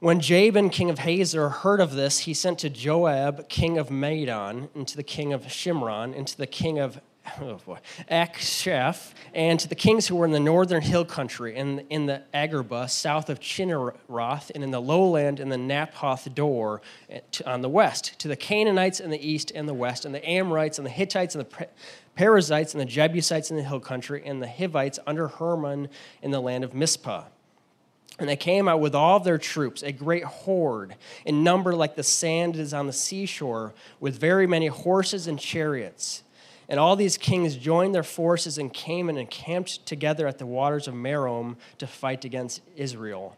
When Jabin, king of Hazor, heard of this, he sent to Jobab, king of Madon, and to the king of Shimron, and to the king of oh boy, and to the kings who were in the northern hill country, and in the Arabah, south of Chinneroth, and in the lowland in the Naphoth Dor eh, on the west, to the Canaanites in the east and the west, and the Amorites and the Hittites and the Perizzites and the Jebusites in the hill country, and the Hivites under Hermon in the land of Mizpah. And they came out with all their troops, a great horde, in number like the sand is on the seashore, with very many horses and chariots. And all these kings joined their forces and came and encamped together at the waters of Merom to fight against Israel.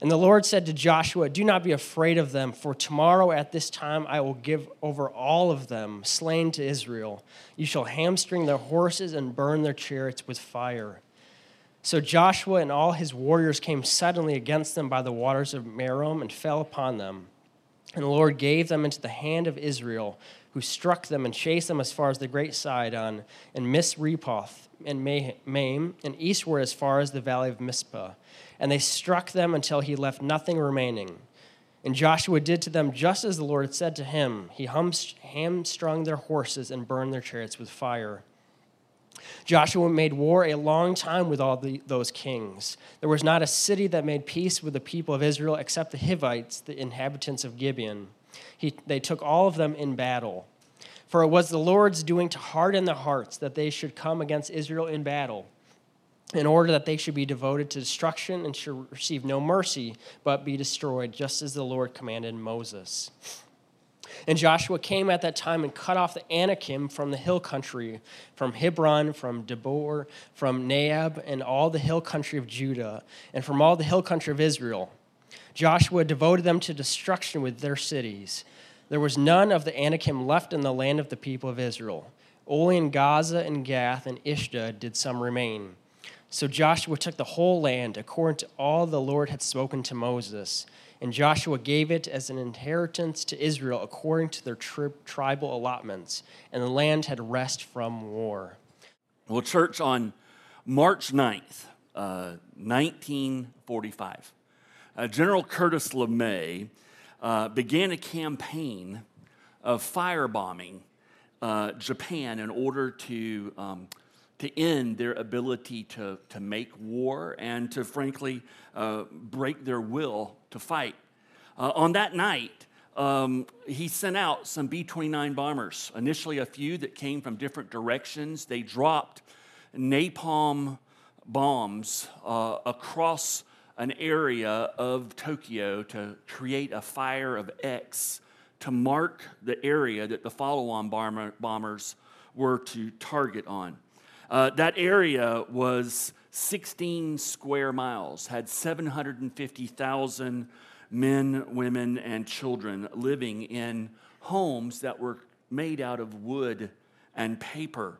And the Lord said to Joshua, Do not be afraid of them, for tomorrow at this time I will give over all of them slain to Israel. You shall hamstring their horses and burn their chariots with fire. So Joshua and all his warriors came suddenly against them by the waters of Merom and fell upon them. And the Lord gave them into the hand of Israel, who struck them and chased them as far as the great Sidon and Misrephoth and Maim, and eastward as far as the valley of Mizpah and they struck them until he left nothing remaining. And Joshua did to them just as the Lord had said to him. He hamstrung their horses and burned their chariots with fire. Joshua made war a long time with all the, those kings. There was not a city that made peace with the people of Israel except the Hivites, the inhabitants of Gibeon. He, they took all of them in battle. For it was the Lord's doing to harden their hearts that they should come against Israel in battle in order that they should be devoted to destruction and should receive no mercy, but be destroyed, just as the Lord commanded Moses. And Joshua came at that time and cut off the Anakim from the hill country, from Hebron, from Debir, from Anab, and all the hill country of Judah, and from all the hill country of Israel. Joshua devoted them to destruction with their cities. There was none of the Anakim left in the land of the people of Israel. Only in Gaza and Gath and Ashdod did some remain. So Joshua took the whole land according to all the Lord had spoken to Moses. And Joshua gave it as an inheritance to Israel according to their tri- tribal allotments. And the land had rest from war. Well, church, on March 9th, uh, 1945, uh, General Curtis LeMay uh, began a campaign of firebombing uh, Japan in order to um, to end their ability to, to make war and to, frankly, uh, break their will to fight. Uh, on that night, um, he sent out some B 29 bombers, initially a few that came from different directions. They dropped napalm bombs uh, across an area of Tokyo to create a fire of X to mark the area that the follow on bomber, bombers were to target on. Uh, that area was 16 square miles, had 750,000 men, women, and children living in homes that were made out of wood and paper.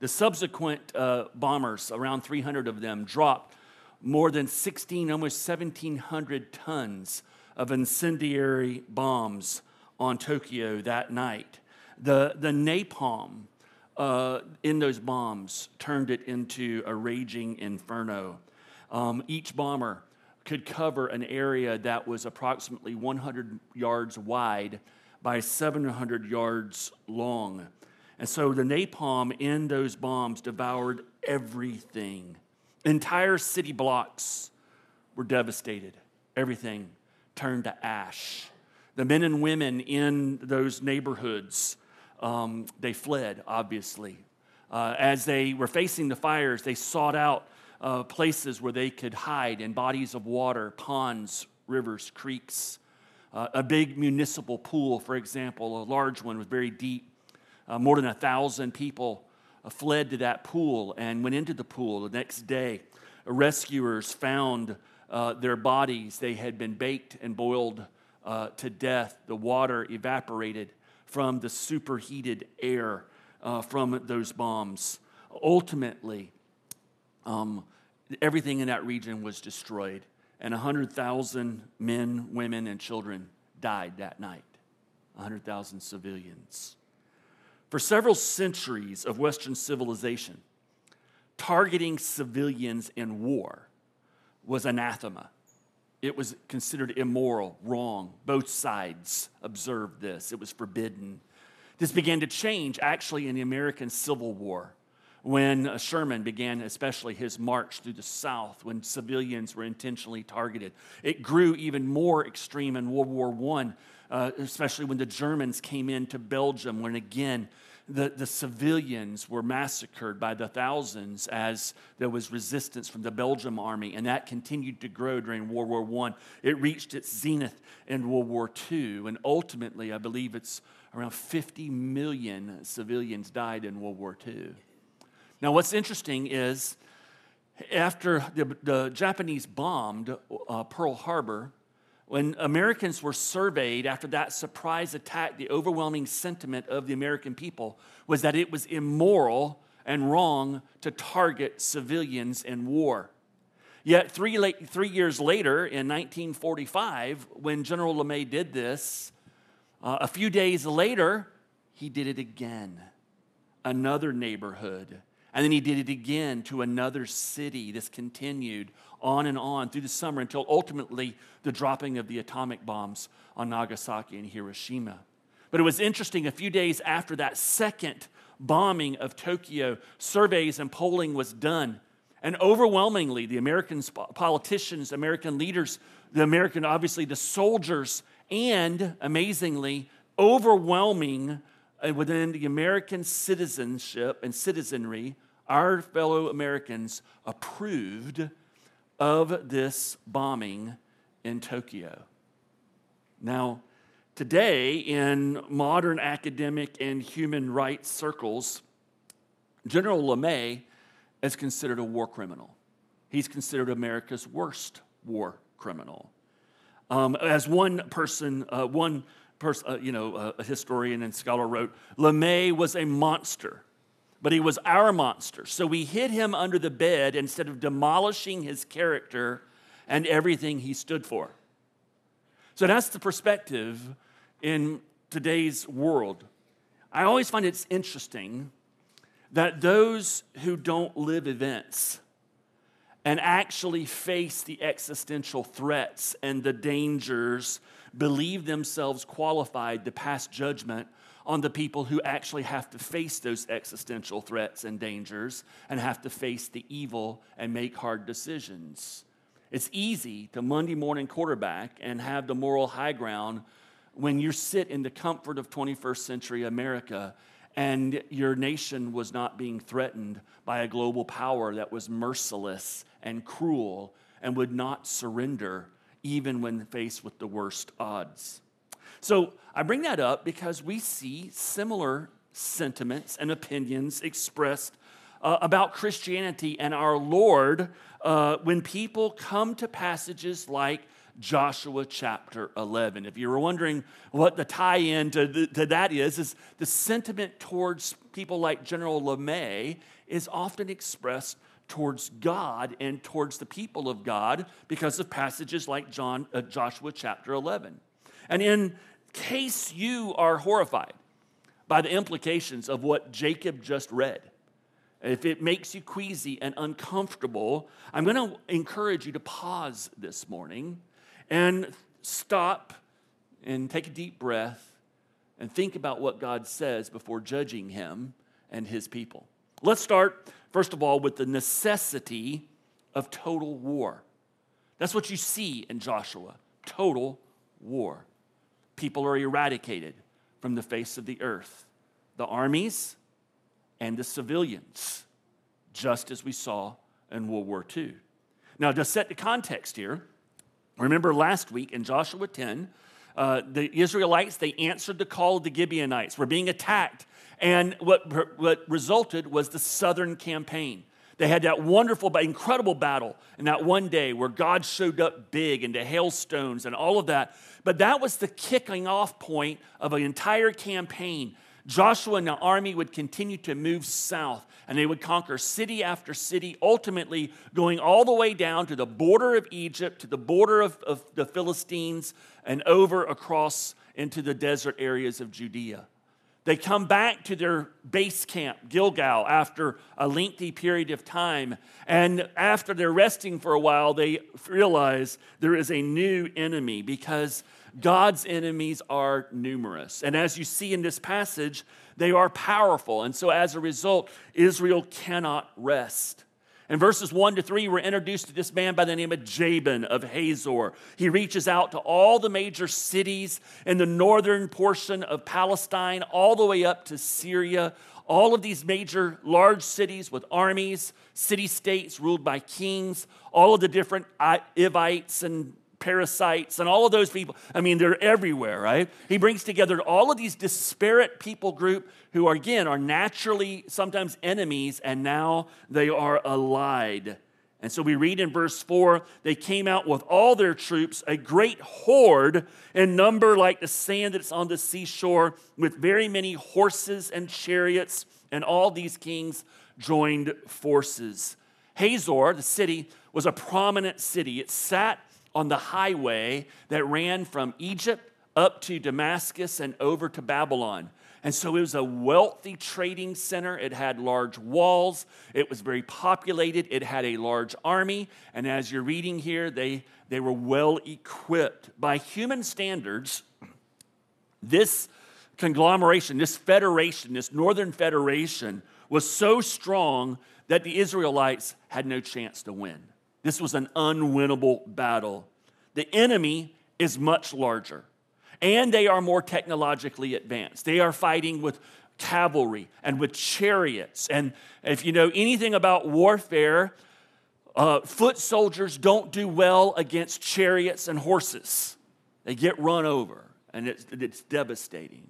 The subsequent uh, bombers, around 300 of them, dropped more than 16, almost 1,700 tons of incendiary bombs on Tokyo that night. The, the napalm uh, in those bombs turned it into a raging inferno. Um, each bomber could cover an area that was approximately 100 yards wide by 700 yards long. And so the napalm in those bombs devoured everything. Entire city blocks were devastated, everything turned to ash. The men and women in those neighborhoods um, they fled, obviously. Uh, as they were facing the fires, they sought out uh, places where they could hide in bodies of water, ponds, rivers, creeks. Uh, a big municipal pool, for example, a large one was very deep. Uh, more than a thousand people uh, fled to that pool and went into the pool. The next day, rescuers found uh, their bodies. They had been baked and boiled to death. The water evaporated from the superheated air uh, from those bombs. Ultimately, um, everything in that region was destroyed, and 100,000 men, women, and children died that night. 100,000 civilians. For several centuries of Western civilization, targeting civilians in war was anathema. It was considered immoral, wrong. Both sides observed this, it was forbidden. This began to change actually in the American Civil War when Sherman began, especially his march through the South, when civilians were intentionally targeted. It grew even more extreme in World War I, uh, especially when the Germans came into Belgium, when again, the, the civilians were massacred by the thousands as there was resistance from the Belgian army, and that continued to grow during World War I. It reached its zenith in World War II, and ultimately, I believe it's around 50 million civilians died in World War II. Now, what's interesting is after the, the Japanese bombed uh, Pearl Harbor, when Americans were surveyed after that surprise attack, the overwhelming sentiment of the American people was that it was immoral and wrong to target civilians in war. Yet, three, late, three years later, in 1945, when General LeMay did this, uh, a few days later, he did it again. Another neighborhood, and then he did it again to another city. This continued on and on through the summer until ultimately the dropping of the atomic bombs on Nagasaki and Hiroshima. But it was interesting, a few days after that second bombing of Tokyo, surveys and polling was done. And overwhelmingly, the American politicians, American leaders, the American, obviously, the soldiers, and amazingly, overwhelming uh, within the American citizenship and citizenry our fellow Americans approved of this bombing in Tokyo. Now, today, in modern academic and human rights circles, General LeMay is considered a war criminal. He's considered America's worst war criminal. Um, as one person, uh, one person, uh, you know, a historian and scholar wrote, LeMay was a monster but he was our monster. So we hid him under the bed instead of demolishing his character and everything he stood for. So that's the perspective in today's world. I always find it's interesting that those who don't live events and actually face the existential threats and the dangers believe themselves qualified to pass judgment on the people who actually have to face those existential threats and dangers and have to face the evil and make hard decisions. It's easy to Monday morning quarterback and have the moral high ground when you sit in the comfort of 21st century America and your nation was not being threatened by a global power that was merciless and cruel and would not surrender even when faced with the worst odds. So I bring that up because we see similar sentiments and opinions expressed uh, about Christianity and our Lord uh, when people come to passages like Joshua chapter 11. If you were wondering what the tie in to, to that is, is the sentiment towards people like General LeMay is often expressed towards God and towards the people of God because of passages like John, uh, Joshua chapter 11. And in case you are horrified by the implications of what Jacob just read, if it makes you queasy and uncomfortable, I'm going to encourage you to pause this morning and stop and take a deep breath and think about what God says before judging him and his people. Let's start, first of all, with the necessity of total war. That's what you see in Joshua total war people are eradicated from the face of the earth the armies and the civilians, just as we saw in World War II. Now, to set the context here, remember last week in Joshua 10, uh, the Israelites, they answered the call of the Gibeonites. We're being attacked. And what, what resulted was the southern campaign. They had that wonderful, but incredible battle in that one day where God showed up big into hailstones and all of that. But that was the kicking off point of an entire campaign. Joshua and the army would continue to move south and they would conquer city after city, ultimately going all the way down to the border of Egypt, to the border of, of the Philistines, and over across into the desert areas of Judea. They come back to their base camp, Gilgal, after a lengthy period of time. And after they're resting for a while, they realize there is a new enemy because God's enemies are numerous. And as you see in this passage, they are powerful. And so as a result, Israel cannot rest. In verses 1 to 3, we're introduced to this man by the name of Jabin of Hazor. He reaches out to all the major cities in the northern portion of Palestine, all the way up to Syria. All of these major large cities with armies, city states ruled by kings, all of the different Hivites and Perizzites and all of those people. I mean, they're everywhere, right? He brings together all of these disparate people group who are, again, are naturally sometimes enemies, and now they are allied. And so we read in verse 4 they came out with all their troops, a great horde in number like the sand that's on the seashore, with very many horses and chariots, and all these kings joined forces. Hazor, the city, was a prominent city. It sat on the highway that ran from Egypt up to Damascus and over to Babylon. And so it was a wealthy trading center. It had large walls. It was very populated. It had a large army. And as you're reading here, they, they were well equipped. By human standards, this conglomeration, this federation, this northern federation was so strong that the Israelites had no chance to win. This was an unwinnable battle. The enemy is much larger, and they are more technologically advanced. They are fighting with cavalry and with chariots. And if you know anything about warfare, uh, foot soldiers don't do well against chariots and horses. They get run over, and it's, it's devastating.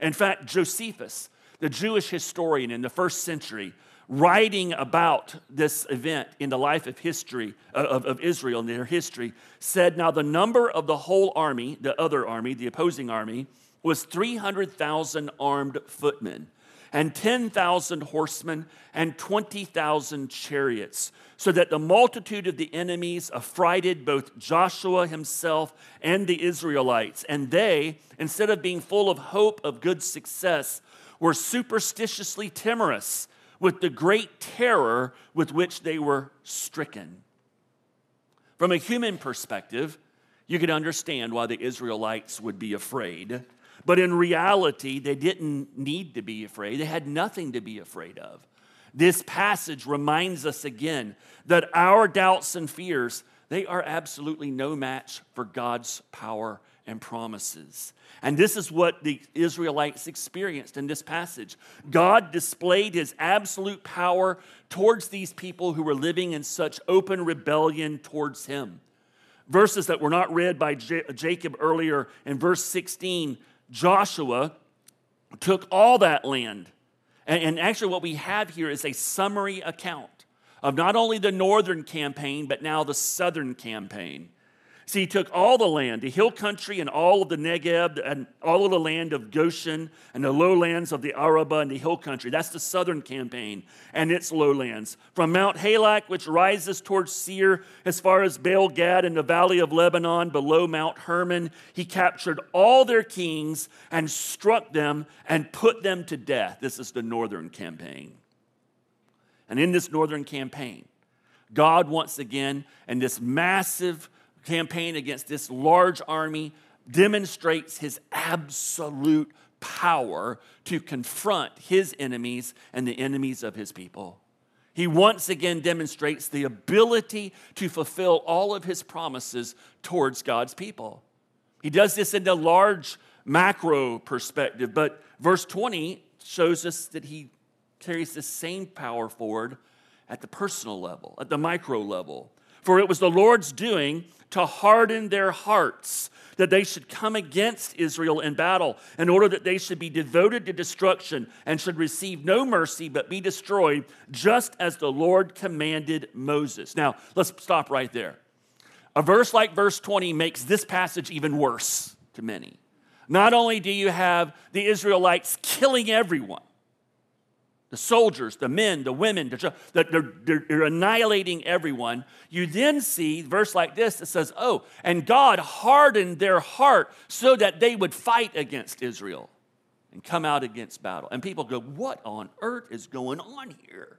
In fact, Josephus, the Jewish historian in the first century, writing about this event in the life of history uh, of, of Israel in their history said, Now the number of the whole army, the other army, the opposing army, was 300,000 armed footmen and 10,000 horsemen and 20,000 chariots, so that the multitude of the enemies affrighted both Joshua himself and the Israelites. And they, instead of being full of hope of good success, were superstitiously timorous with the great terror with which they were stricken. From a human perspective, you could understand why the Israelites would be afraid. But in reality, they didn't need to be afraid. They had nothing to be afraid of. This passage reminds us again that our doubts and fears, they are absolutely no match for God's power and promises. And this is what the Israelites experienced in this passage. God displayed his absolute power towards these people who were living in such open rebellion towards him. Verses that were not read by J- Jacob earlier in verse 16, Joshua took all that land. And, and actually, what we have here is a summary account of not only the northern campaign, but now the southern campaign. See, he took all the land, the hill country and all of the Negeb and all of the land of Goshen and the lowlands of the Arabah and the hill country. That's the southern campaign and its lowlands. From Mount Halak, which rises towards Seir as far as Baal Gad in the valley of Lebanon below Mount Hermon, he captured all their kings and struck them and put them to death. This is the northern campaign. And in this northern campaign, God once again, and this massive campaign against this large army demonstrates his absolute power to confront his enemies and the enemies of his people. He once again demonstrates the ability to fulfill all of his promises towards God's people. He does this in the large macro perspective, but verse 20 shows us that he carries the same power forward at the personal level, at the micro level. For it was the Lord's doing to harden their hearts, that they should come against Israel in battle, in order that they should be devoted to destruction and should receive no mercy but be destroyed, just as the Lord commanded Moses. Now, let's stop right there. A verse like verse 20 makes this passage even worse to many. Not only do you have the Israelites killing everyone, the soldiers, the men, the women, the, they're, they're, they're, annihilating everyone. You then see verse like this that says, Oh, and God hardened their heart so that they would fight against Israel. and come out against battle. And people go, What on earth is going on here?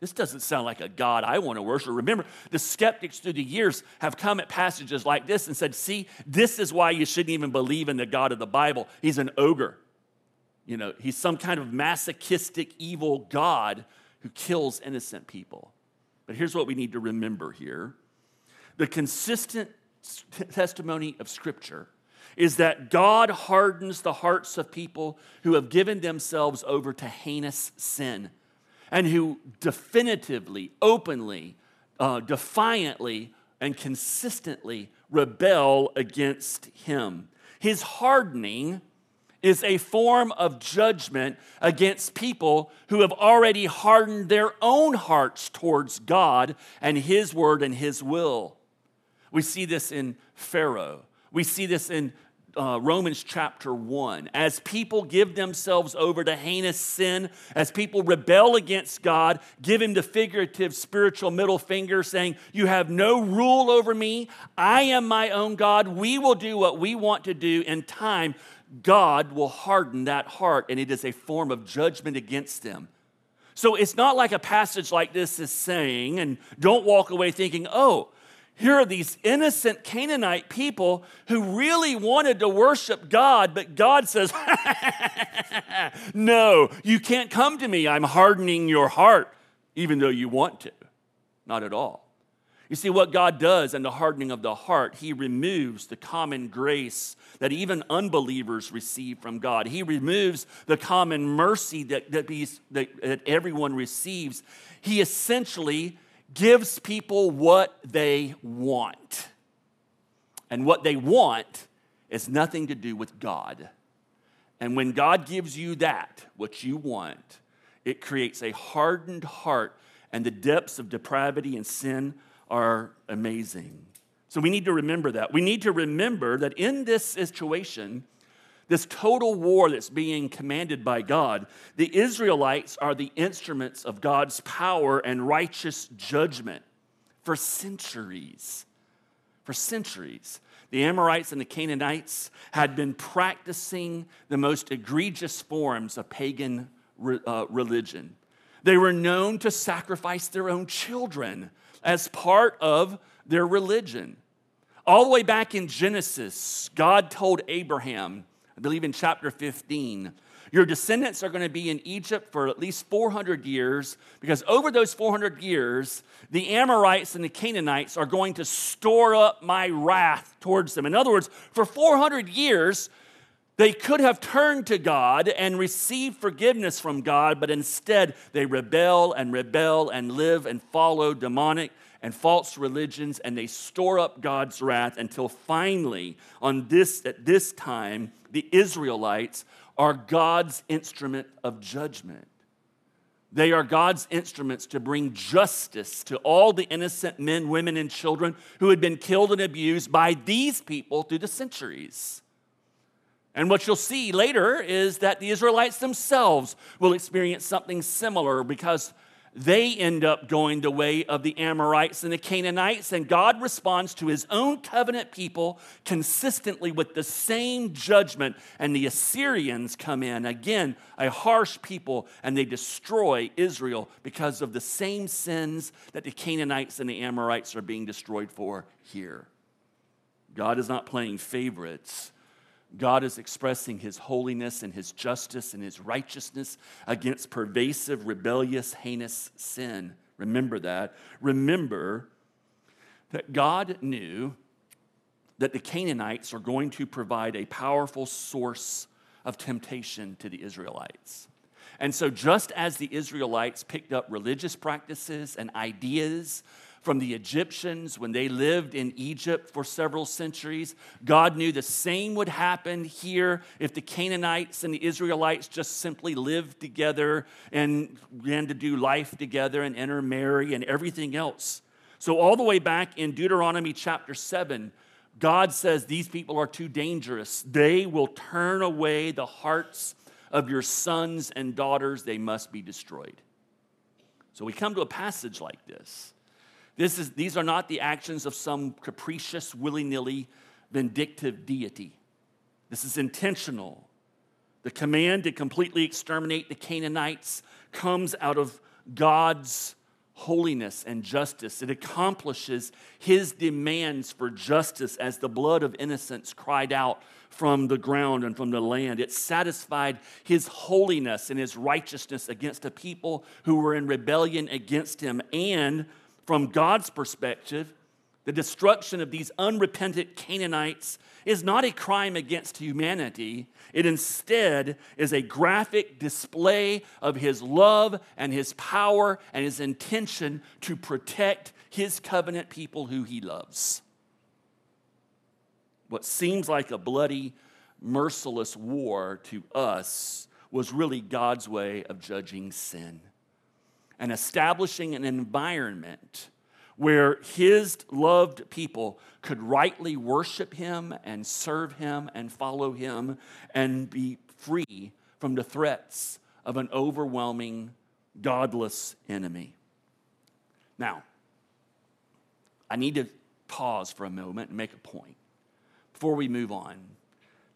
This doesn't sound like a God I want to worship. Remember, the skeptics through the years have come at passages like this and said, See, this is why you shouldn't even believe in the God of the Bible. He's an ogre. You know, he's some kind of masochistic, evil God who kills innocent people. But here's what we need to remember here the consistent testimony of Scripture is that God hardens the hearts of people who have given themselves over to heinous sin and who definitively, openly, uh, defiantly, and consistently rebel against Him. His hardening is a form of judgment against people who have already hardened their own hearts towards God and His word and His will. We see this in Pharaoh. We see this in uh, Romans chapter 1. As people give themselves over to heinous sin, as people rebel against God, give him the figurative spiritual middle finger, saying, You have no rule over me. I am my own God. We will do what we want to do. In time, God will harden that heart, and it is a form of judgment against them. So it's not like a passage like this is saying, and don't walk away thinking, oh, here are these innocent Canaanite people who really wanted to worship God, but God says, No, you can't come to me. I'm hardening your heart, even though you want to. Not at all. You see, what God does in the hardening of the heart, He removes the common grace that even unbelievers receive from God. He removes the common mercy that, that, that, everyone receives. He essentially gives people what they want. And what they want is nothing to do with God. And when God gives you that, what you want, it creates a hardened heart, and the depths of depravity and sin are amazing. So we need to remember that. We need to remember that in this situation, this total war that's being commanded by God, the Israelites are the instruments of God's power and righteous judgment for centuries. For centuries. The Amorites and the Canaanites had been practicing the most egregious forms of pagan uh, religion. They were known to sacrifice their own children as part of their religion. All the way back in Genesis, God told Abraham, I believe in chapter 15. Your descendants are going to be in Egypt for at least 400 years because over those 400 years, the Amorites and the Canaanites are going to store up my wrath towards them. In other words, for 400 years, they could have turned to God and received forgiveness from God, but instead they rebel and rebel and live and follow demonic and false religions, and they store up God's wrath until finally, on this at this time, the Israelites are God's instrument of judgment. They are God's instruments to bring justice to all the innocent men, women, and children who had been killed and abused by these people through the centuries. And what you'll see later is that the Israelites themselves will experience something similar because they end up going the way of the Amorites and the Canaanites, and God responds to his own covenant people consistently with the same judgment. And the Assyrians come in, again, a harsh people, and they destroy Israel because of the same sins that the Canaanites and the Amorites are being destroyed for here. God is not playing favorites. God is expressing his holiness and his justice and his righteousness against pervasive, rebellious, heinous sin. Remember that. Remember that God knew that the Canaanites are going to provide a powerful source of temptation to the Israelites. And so, just as the Israelites picked up religious practices and ideas from the Egyptians when they lived in Egypt for several centuries. God knew the same would happen here if the Canaanites and the Israelites just simply lived together and began to do life together and intermarry and everything else. So, all the way back in Deuteronomy chapter 7, God says these people are too dangerous. They will turn away the hearts of your sons and daughters, they must be destroyed. So we come to a passage like this. This is, these are not the actions of some capricious, willy nilly, vindictive deity. This is intentional. The command to completely exterminate the Canaanites comes out of God's holiness and justice. It accomplishes his demands for justice as the blood of innocents cried out from the ground and from the land. It satisfied his holiness and his righteousness against a people who were in rebellion against him. And from God's perspective, the destruction of these unrepentant Canaanites is not a crime against humanity. It instead is a graphic display of his love and his power and his intention to protect his covenant people who he loves. What seems like a bloody, merciless war to us was really God's way of judging sin and establishing an environment where his loved people could rightly worship him and serve him and follow him and be free from the threats of an overwhelming, godless enemy. Now, I need to pause for a moment and make a point before we move on.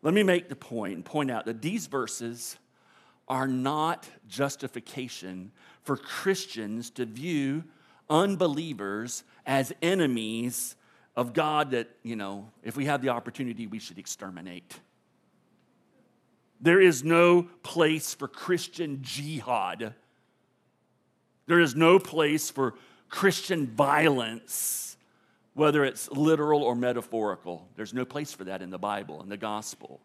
Let me make the point and point out that these verses are not justification for Christians to view unbelievers as enemies of God that, you know, if we have the opportunity, we should exterminate. There is no place for Christian jihad. There is no place for Christian violence, whether it's literal or metaphorical. There's no place for that in the Bible, in the gospel.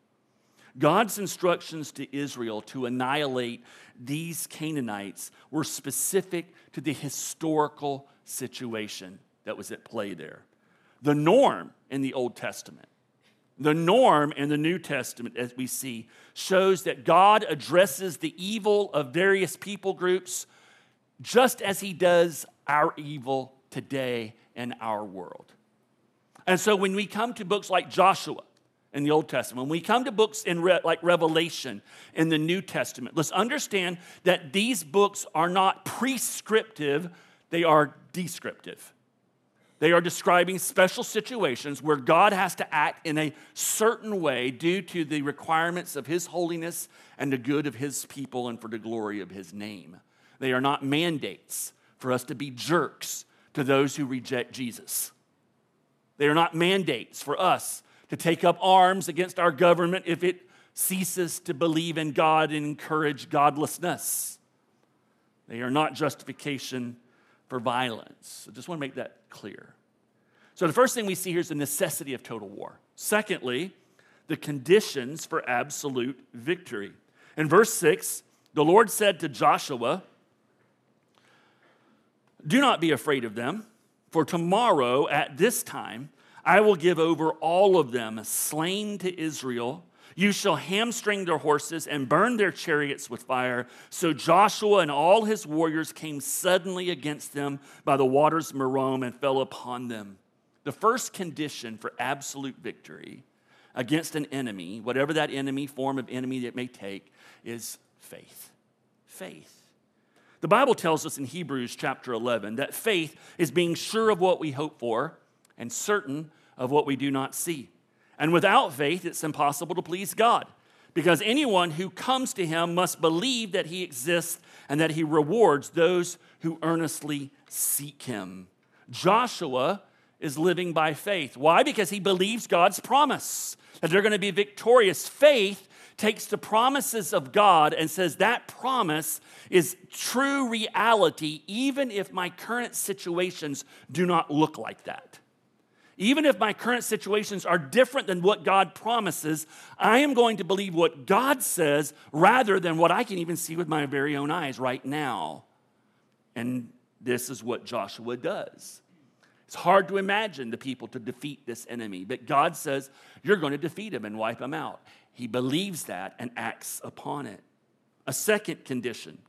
God's instructions to Israel to annihilate these Canaanites were specific to the historical situation that was at play there. The norm in the Old Testament, the norm in the New Testament, as we see, shows that God addresses the evil of various people groups just as he does our evil today in our world. And so when we come to books like Joshua, in the Old Testament. When we come to books in Re- like Revelation in the New Testament, let's understand that these books are not prescriptive, they are descriptive. They are describing special situations where God has to act in a certain way due to the requirements of His holiness and the good of His people and for the glory of His name. They are not mandates for us to be jerks to those who reject Jesus. They are not mandates for us to take up arms against our government if it ceases to believe in God and encourage godlessness. They are not justification for violence. I just want to make that clear. So, the first thing we see here is the necessity of total war. Secondly, the conditions for absolute victory. In verse 6, the Lord said to Joshua, Do not be afraid of them, for tomorrow at this time I will give over all of them slain to Israel. You shall hamstring their horses and burn their chariots with fire. So Joshua and all his warriors came suddenly against them by the waters of Merom and fell upon them. The first condition for absolute victory against an enemy, whatever that enemy, form of enemy it may take, is faith. Faith. The Bible tells us in Hebrews chapter 11 that faith is being sure of what we hope for and certain of what we do not see. And without faith, it's impossible to please God because anyone who comes to him must believe that he exists and that he rewards those who earnestly seek him. Joshua is living by faith. Why? Because he believes God's promise that they're going to be victorious. Faith takes the promises of God and says that promise is true reality, even if my current situations do not look like that. Even if my current situations are different than what God promises, I am going to believe what God says rather than what I can even see with my very own eyes right now. And this is what Joshua does. It's hard to imagine the people to defeat this enemy, but God says, You're going to defeat him and wipe him out. He believes that and acts upon it. A second condition,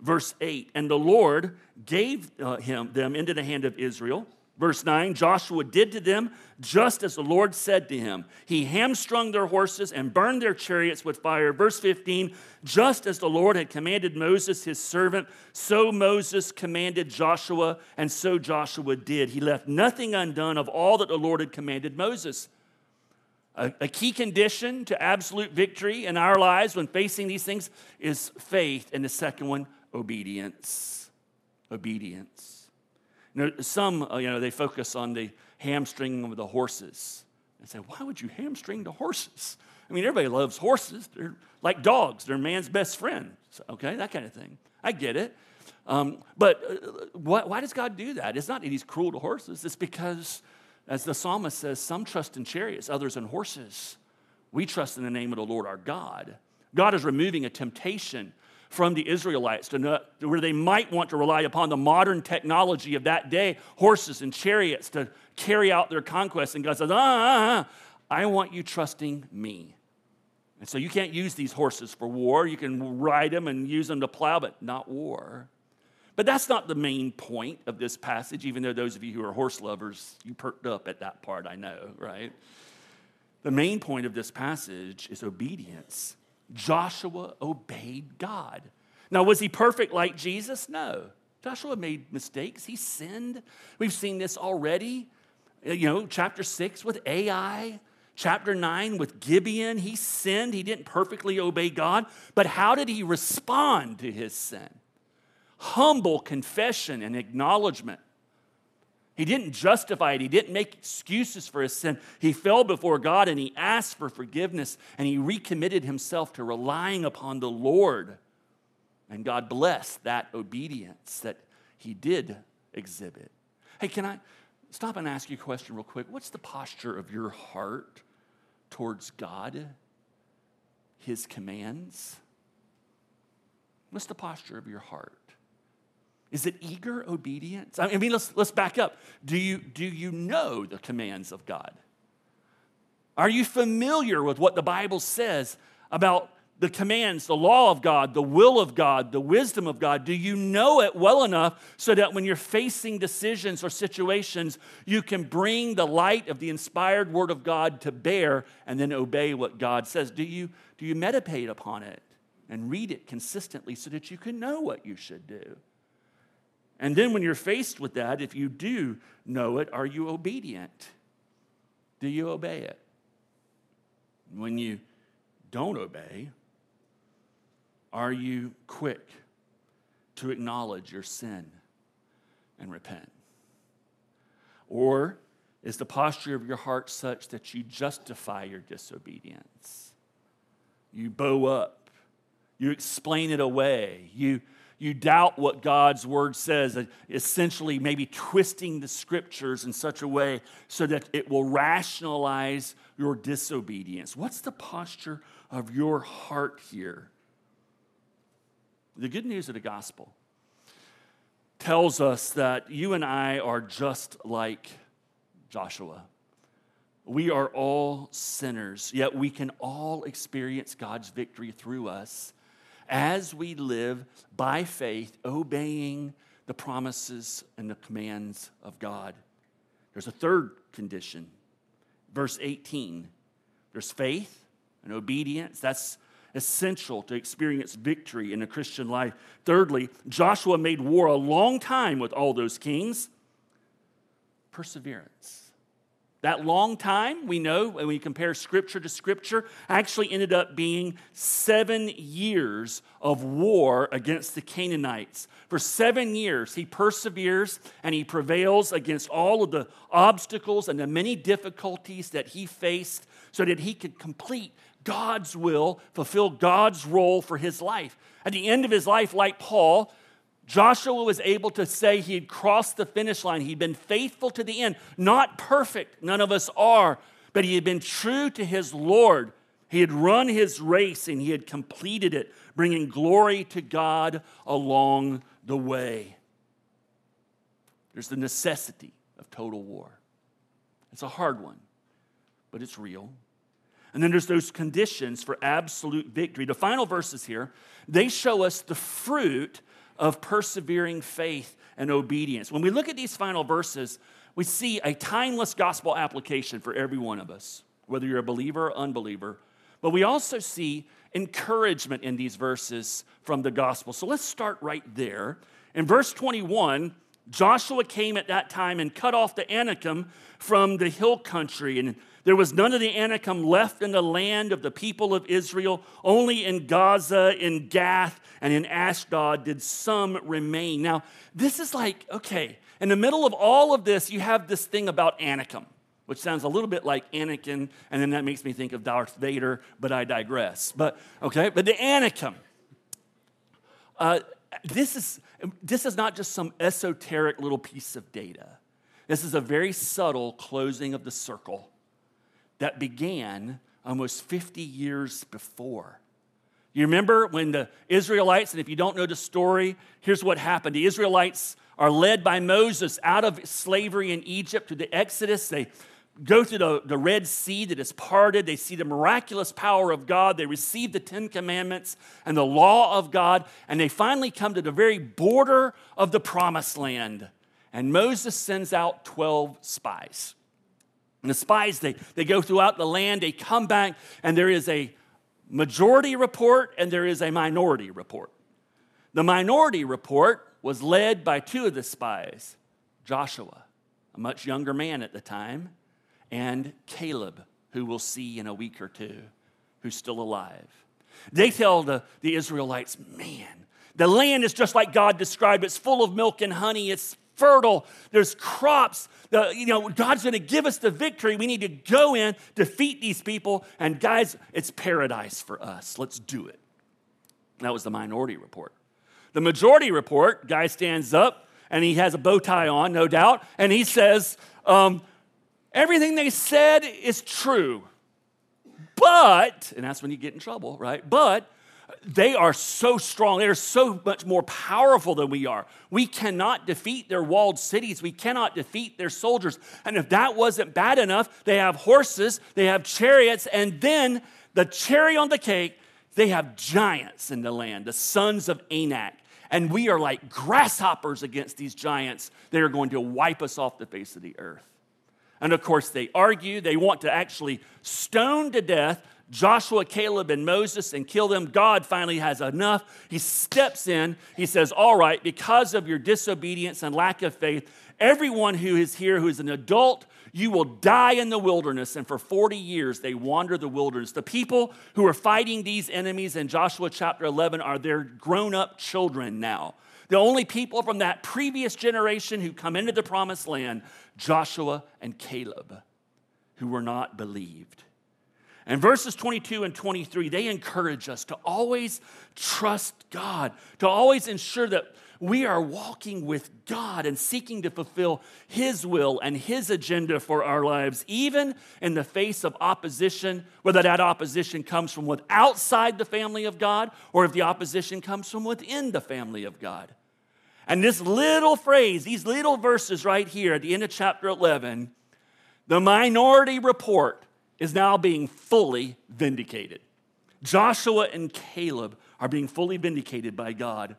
verse 8 And the Lord gave uh, him, them into the hand of Israel Verse 9 Joshua did to them just as the Lord said to him. He hamstrung their horses and burned their chariots with fire. Verse 15 Just as the Lord had commanded Moses, his servant, so Moses commanded Joshua, and so Joshua did. He left nothing undone of all that the Lord had commanded Moses. A, a, key condition to absolute victory in our lives when facing these things is faith. And the second one, obedience. Obedience. You know, some, uh, you know, they focus on the hamstringing of the horses and say, why would you hamstring the horses? I mean, everybody loves horses. They're like dogs, they're man's best friend. So, okay, that kind of thing. I get it. Um, but uh, why, why does God do that? It's not that He's cruel to horses, it's because, as the psalmist says, some trust in chariots, others in horses. We trust in the name of the Lord our God. God is removing a temptation from the Israelites to know, where they might want to rely upon the modern technology of that day, horses and chariots, to carry out their conquests. And God says, ah, ah, ah I want you trusting me. And so you can't use these horses for war. You can ride them and use them to plow, but not war. But that's not the main point of this passage, even though those of you who are horse lovers, you perked up at that part, I know, right? The main point of this passage is obedience. Joshua obeyed God. Now, was he perfect like Jesus? No. Joshua made mistakes. He sinned. We've seen this already. Uh, you know, chapter six with Ai, chapter 9 with Gibeon, he sinned. He didn't perfectly obey God. But how did he respond to his sin? Humble confession and acknowledgement. He didn't justify it. He didn't make excuses for his sin. He fell before God and he asked for forgiveness and he recommitted himself to relying upon the Lord. And God blessed that obedience that he did exhibit. Hey, can I stop and ask you a question real quick? What's the posture of your heart towards God, his commands? What's the posture of your heart? Is it eager obedience? I mean, let's, let's back up. Do you, do you know the commands of God? Are you familiar with what the Bible says about the commands, the law of God, the will of God, the wisdom of God? Do you know it well enough so that when you're facing decisions or situations, you can bring the light of the inspired word of God to bear and then obey what God says? Do you, do you meditate upon it and read it consistently so that you can know what you should do? And then when you're faced with that, if you do know it, are you obedient? Do you obey it? When you don't obey, are you quick to acknowledge your sin and repent? Or is the posture of your heart such that you justify your disobedience? You bow up, you explain it away, you you doubt what God's word says, essentially, maybe twisting the scriptures in such a way so that it will rationalize your disobedience. What's the posture of your heart here? The good news of the gospel tells us that you and I are just like Joshua. We are all sinners, yet we can all experience God's victory through us as we live by faith, obeying the promises and the commands of God. There's a third condition. Verse 18 there's faith and obedience. That's essential to experience victory in the Christian life. Thirdly, Joshua made war a long time with all those kings. Perseverance. That long time, we know, when we compare scripture to scripture, actually ended up being seven years of war against the Canaanites. For seven years, he perseveres and he prevails against all of the obstacles and the many difficulties that he faced so that he could complete God's will, fulfill God's role for his life. At the end of his life, like Paul, Joshua was able to say he had crossed the finish line. He'd been faithful to the end. Not perfect, none of us are, but he had been true to his Lord. He had run his race and he had completed it, bringing glory to God along the way. There's the necessity of total war. It's a hard one, but it's real. And then there's those conditions for absolute victory. The final verses here, they show us the fruit of persevering faith and obedience. When we look at these final verses, we see a timeless gospel application for every one of us, whether you're a believer or unbeliever. But we also see encouragement in these verses from the gospel. So let's start right there. In verse 21, Joshua came at that time and cut off the Anakim from the hill country. And There was none of the Anakim left in the land of the people of Israel. Only in Gaza, in Gath, and in Ashdod did some remain. Now, this is like, okay, in the middle of all of this, you have this thing about Anakim, which sounds a little bit like Anakin, and then that makes me think of Darth Vader, but I digress. But, okay, but the Anakim. Uh, this, is, this is not just some esoteric little piece of data. This is a very subtle closing of the circle that began almost 50 years before. You remember when the Israelites, and if you don't know the story, here's what happened. The Israelites are led by Moses out of slavery in Egypt to the Exodus. They go through the, the Red Sea that is parted. They see the miraculous power of God. They receive the Ten Commandments and the law of God. And they finally come to the very border of the promised land. And Moses sends out 12 spies. And the spies, they, they go throughout the land, they come back, and there is a majority report and there is a minority report. The minority report was led by two of the spies Joshua, a much younger man at the time, and Caleb, who we'll see in a week or two, who's still alive. They tell the, the Israelites, man, the land is just like God described. It's full of milk and honey. It's fertile. There's crops. The, you know, God's going to give us the victory. We need to go in, defeat these people, and guys, it's paradise for us. Let's do it. That was the minority report. The majority report, guy stands up and he has a bow tie on, no doubt, and he says, um, everything they said is true. But, and that's when you get in trouble, right? But they are so strong. They're so much more powerful than we are. We cannot defeat their walled cities. We cannot defeat their soldiers. And if that wasn't bad enough, they have horses, they have chariots, and then the cherry on the cake, they have giants in the land, the sons of Anak. And we are like grasshoppers against these giants. They are going to wipe us off the face of the earth. And of course, they argue. They want to actually stone to death Joshua, Caleb, and Moses and kill them. God finally has enough. He steps in. He says, All right, because of your disobedience and lack of faith, everyone who is here who is an adult, you will die in the wilderness. And for 40 years, they wander the wilderness. The people who are fighting these enemies in Joshua chapter 11 are their grown up children now. The only people from that previous generation who come into the promised land, Joshua and Caleb, who were not believed. And verses 22 and 23, they encourage us to always trust God, to always ensure that we are walking with God and seeking to fulfill His will and His agenda for our lives, even in the face of opposition, whether that opposition comes from outside the family of God or if the opposition comes from within the family of God. And this little phrase, these little verses right here at the end of chapter 11, the minority report is now being fully vindicated. Joshua and Caleb are being fully vindicated by God,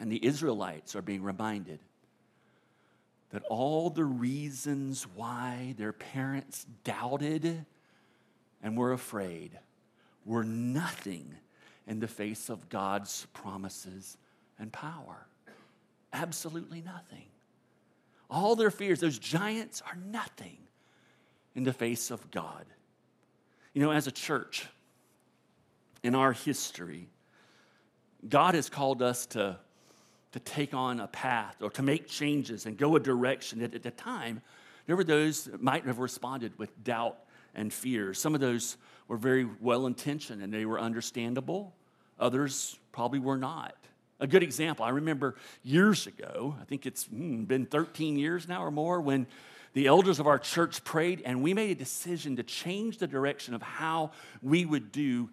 and the Israelites are being reminded that all the reasons why their parents doubted and were afraid were nothing in the face of God's promises and power. Absolutely nothing. All their fears, those giants, are nothing in the face of God. You know, as a church, in our history, God has called us to, to take on a path or to make changes and go a direction that at the time, there were those that might have responded with doubt and fear. Some of those were very well intentioned and they were understandable, others probably were not. A good example, I remember years ago, I think it's mm, been 13 years now or more, when the elders of our church prayed, and we made a decision to change the direction of how we would do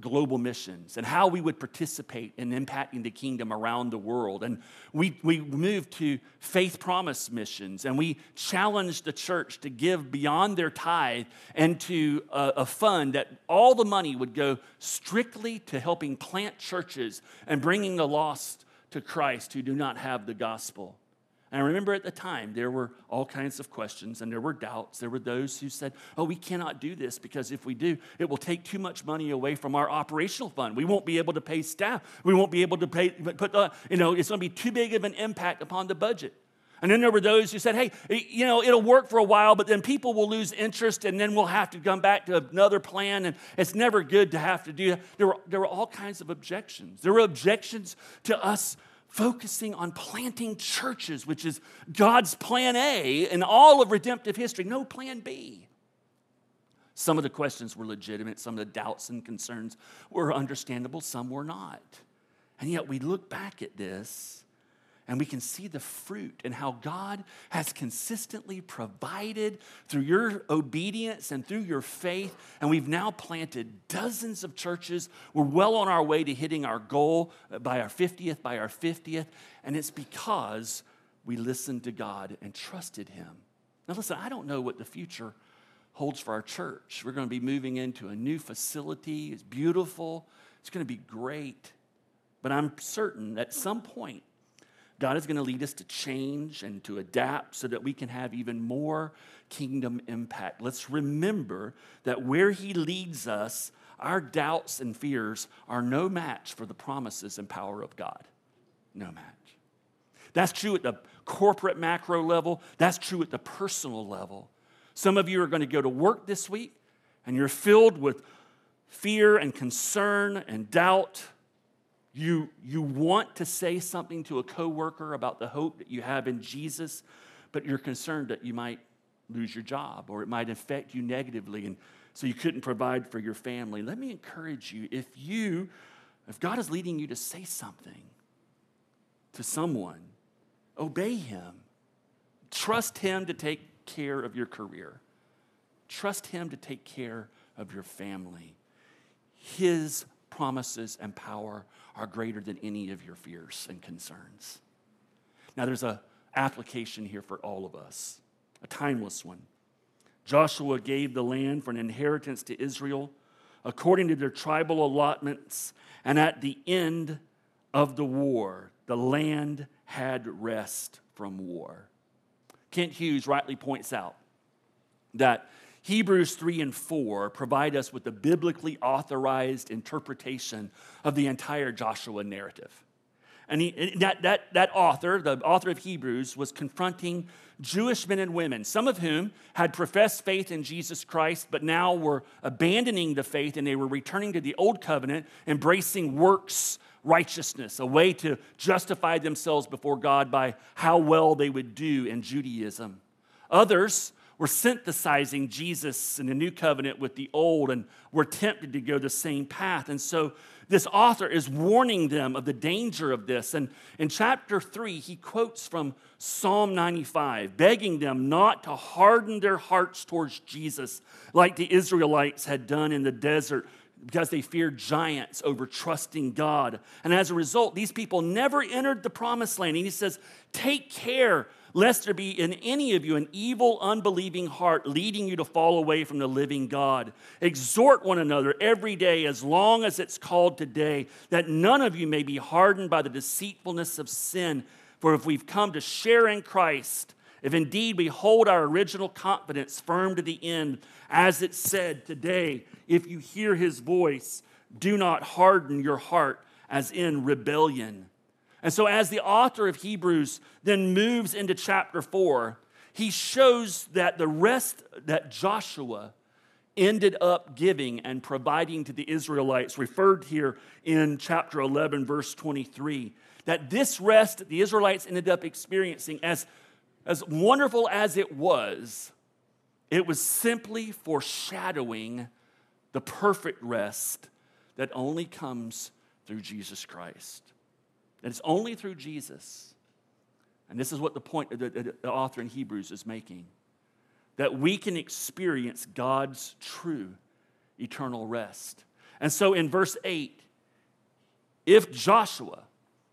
global missions and how we would participate in impacting the kingdom around the world. And we, we moved to faith promise missions and we challenged the church to give beyond their tithe and to a, a fund that all the money would go strictly to helping plant churches and bringing the lost to Christ who do not have the gospel. And I remember at the time, there were all kinds of questions and there were doubts. There were those who said, Oh, we cannot do this because if we do, it will take too much money away from our operational fund. We won't be able to pay staff. We won't be able to pay, put the, uh, you know, it's going to be too big of an impact upon the budget. And then there were those who said, hey, you know, it'll work for a while, but then people will lose interest and then we'll have to come back to another plan. And it's never good to have to do that. There were, there were all kinds of objections. There were objections to us focusing on planting churches, which is God's plan A in all of redemptive history, no plan B. Some of the questions were legitimate, some of the doubts and concerns were understandable, some were not. And yet we look back at this and we can see the fruit and how God has consistently provided through your obedience and through your faith. And we've now planted dozens of churches. We're well on our way to hitting our goal by our 50th, by our 50th. And it's because we listened to God and trusted Him. Now, listen, I don't know what the future holds for our church. We're going to be moving into a new facility. It's beautiful, it's going to be great. But I'm certain at some point, God is going to lead us to change and to adapt so that we can have even more kingdom impact. Let's remember that where He leads us, our doubts and fears are no match for the promises and power of God. No match. That's true at the corporate macro level, that's true at the personal level. Some of you are going to go to work this week and you're filled with fear and concern and doubt. You, you want to say something to a coworker about the hope that you have in Jesus, but you're concerned that you might lose your job or it might affect you negatively and so you couldn't provide for your family. Let me encourage you if you if God is leading you to say something to someone, obey him. Trust him to take care of your career. Trust Him to take care of your family. His promises and power are greater than any of your fears and concerns. Now, there's a application here for all of us, a timeless one. Joshua gave the land for an inheritance to Israel according to their tribal allotments, and at the end of the war, the land had rest from war. Kent Hughes rightly points out that Hebrews 3 and 4 provide us with the biblically authorized interpretation of the entire Joshua narrative. And he, that, that, that author, the author of Hebrews, was confronting Jewish men and women, some of whom had professed faith in Jesus Christ, but now were abandoning the faith and they were returning to the old covenant, embracing works righteousness, a way to justify themselves before God by how well they would do in Judaism. Others were synthesizing Jesus in the new covenant with the old and we're tempted to go the same path. And so this author is warning them of the danger of this. And in chapter 3, he quotes from Psalm 95, begging them not to harden their hearts towards Jesus like the Israelites had done in the desert because they feared giants over trusting God. And as a result, these people never entered the promised land. And he says, Take care lest there be in any of you an evil, unbelieving heart leading you to fall away from the living God. Exhort one another every day, as long as it's called today, that none of you may be hardened by the deceitfulness of sin. For if we've come to share in Christ, if indeed we hold our original confidence firm to the end, as it said today, if you hear his voice, do not harden your heart as in rebellion. And so, as the author of Hebrews then moves into chapter four, he shows that the rest that Joshua ended up giving and providing to the Israelites, referred here in chapter 11, verse 23, that this rest the Israelites ended up experiencing, as as wonderful as it was, it was simply foreshadowing the perfect rest that only comes through Jesus Christ. That it's only through Jesus. And this is what the point the, the author in Hebrews is making that we can experience God's true eternal rest. And so in verse 8, if Joshua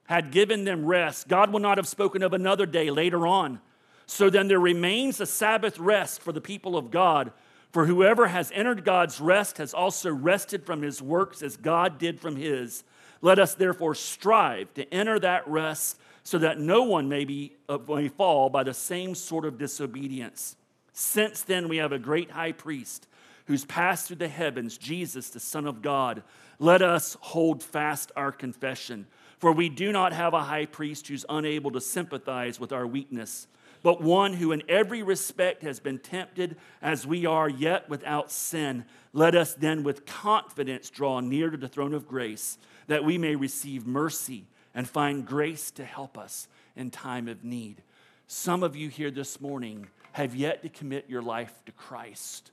had given them rest, God would not have spoken of another day later on so then there remains a Sabbath rest for the people of God. For whoever has entered God's rest has also rested from his works as God did from his. Let us therefore strive to enter that rest so that no one may, be, uh, may fall by the same sort of disobedience. Since then, we have a great high priest who's passed through the heavens, Jesus, the Son of God. Let us hold fast our confession. For we do not have a high priest who's unable to sympathize with our weakness but one who in every respect has been tempted as we are, yet without sin. Let us then with confidence draw near to the throne of grace, that we may receive mercy and find grace to help us in time of need. Some of you here this morning have yet to commit your life to Christ.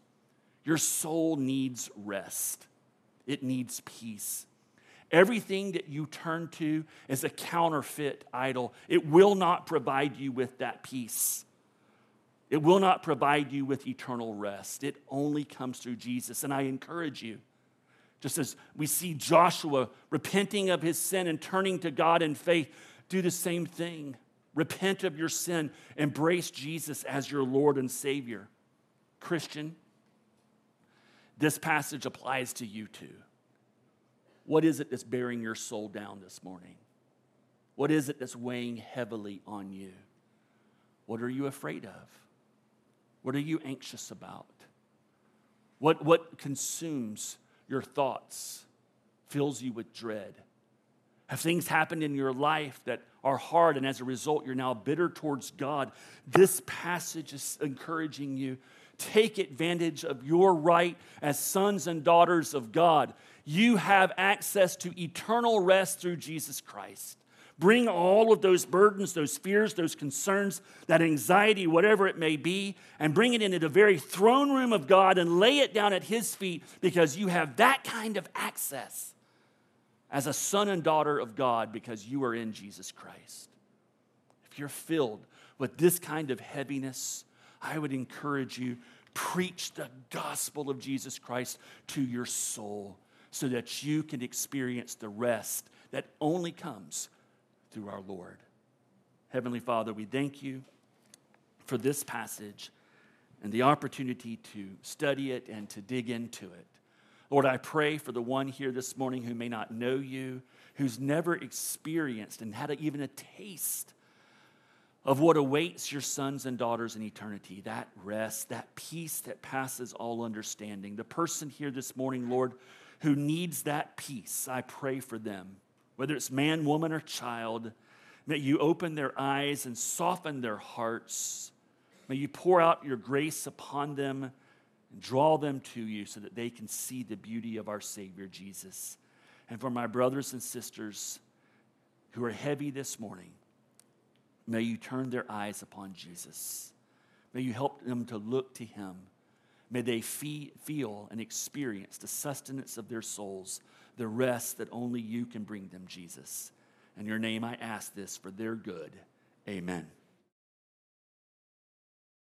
Your soul needs rest, it needs peace. Everything that you turn to is a counterfeit idol. It will not provide you with that peace. It will not provide you with eternal rest. It only comes through Jesus. And I encourage you, just as we see Joshua repenting of his sin and turning to God in faith, do the same thing. Repent of your sin, embrace Jesus as your Lord and Savior. Christian, this passage applies to you too. What is it that's bearing your soul down this morning? What is it that's weighing heavily on you? What are you afraid of? What are you anxious about? What, what consumes your thoughts, fills you with dread? Have things happened in your life that are hard, and as a result, you're now bitter towards God? This passage is encouraging you. Take advantage of your right as sons and daughters of God you have access to eternal rest through Jesus Christ. Bring all of those burdens, those fears, those concerns, that anxiety, whatever it may be, and bring it into the very throne room of God and lay it down at His feet because you have that kind of access as a son and daughter of God because you are in Jesus Christ. If you're filled with this kind of heaviness, I would encourage you preach the gospel of Jesus Christ to your soul so that you can experience the rest that only comes through our Lord. Heavenly Father, we thank you for this passage and the opportunity to study it and to dig into it. Lord, I pray for the one here this morning who may not know you, who's never experienced and had even a taste of what awaits your sons and daughters in eternity that rest, that peace that passes all understanding. The person here this morning, Lord, who needs that peace, I pray for them. Whether it's man, woman, or child, may you open their eyes and soften their hearts. May you pour out your grace upon them and draw them to you so that they can see the beauty of our Savior Jesus. And for my brothers and sisters who are heavy this morning, may you turn their eyes upon Jesus. May you help them to look to him May they feel and experience the sustenance of their souls, the rest that only you can bring them, Jesus. In your name I ask this for their good. Amen.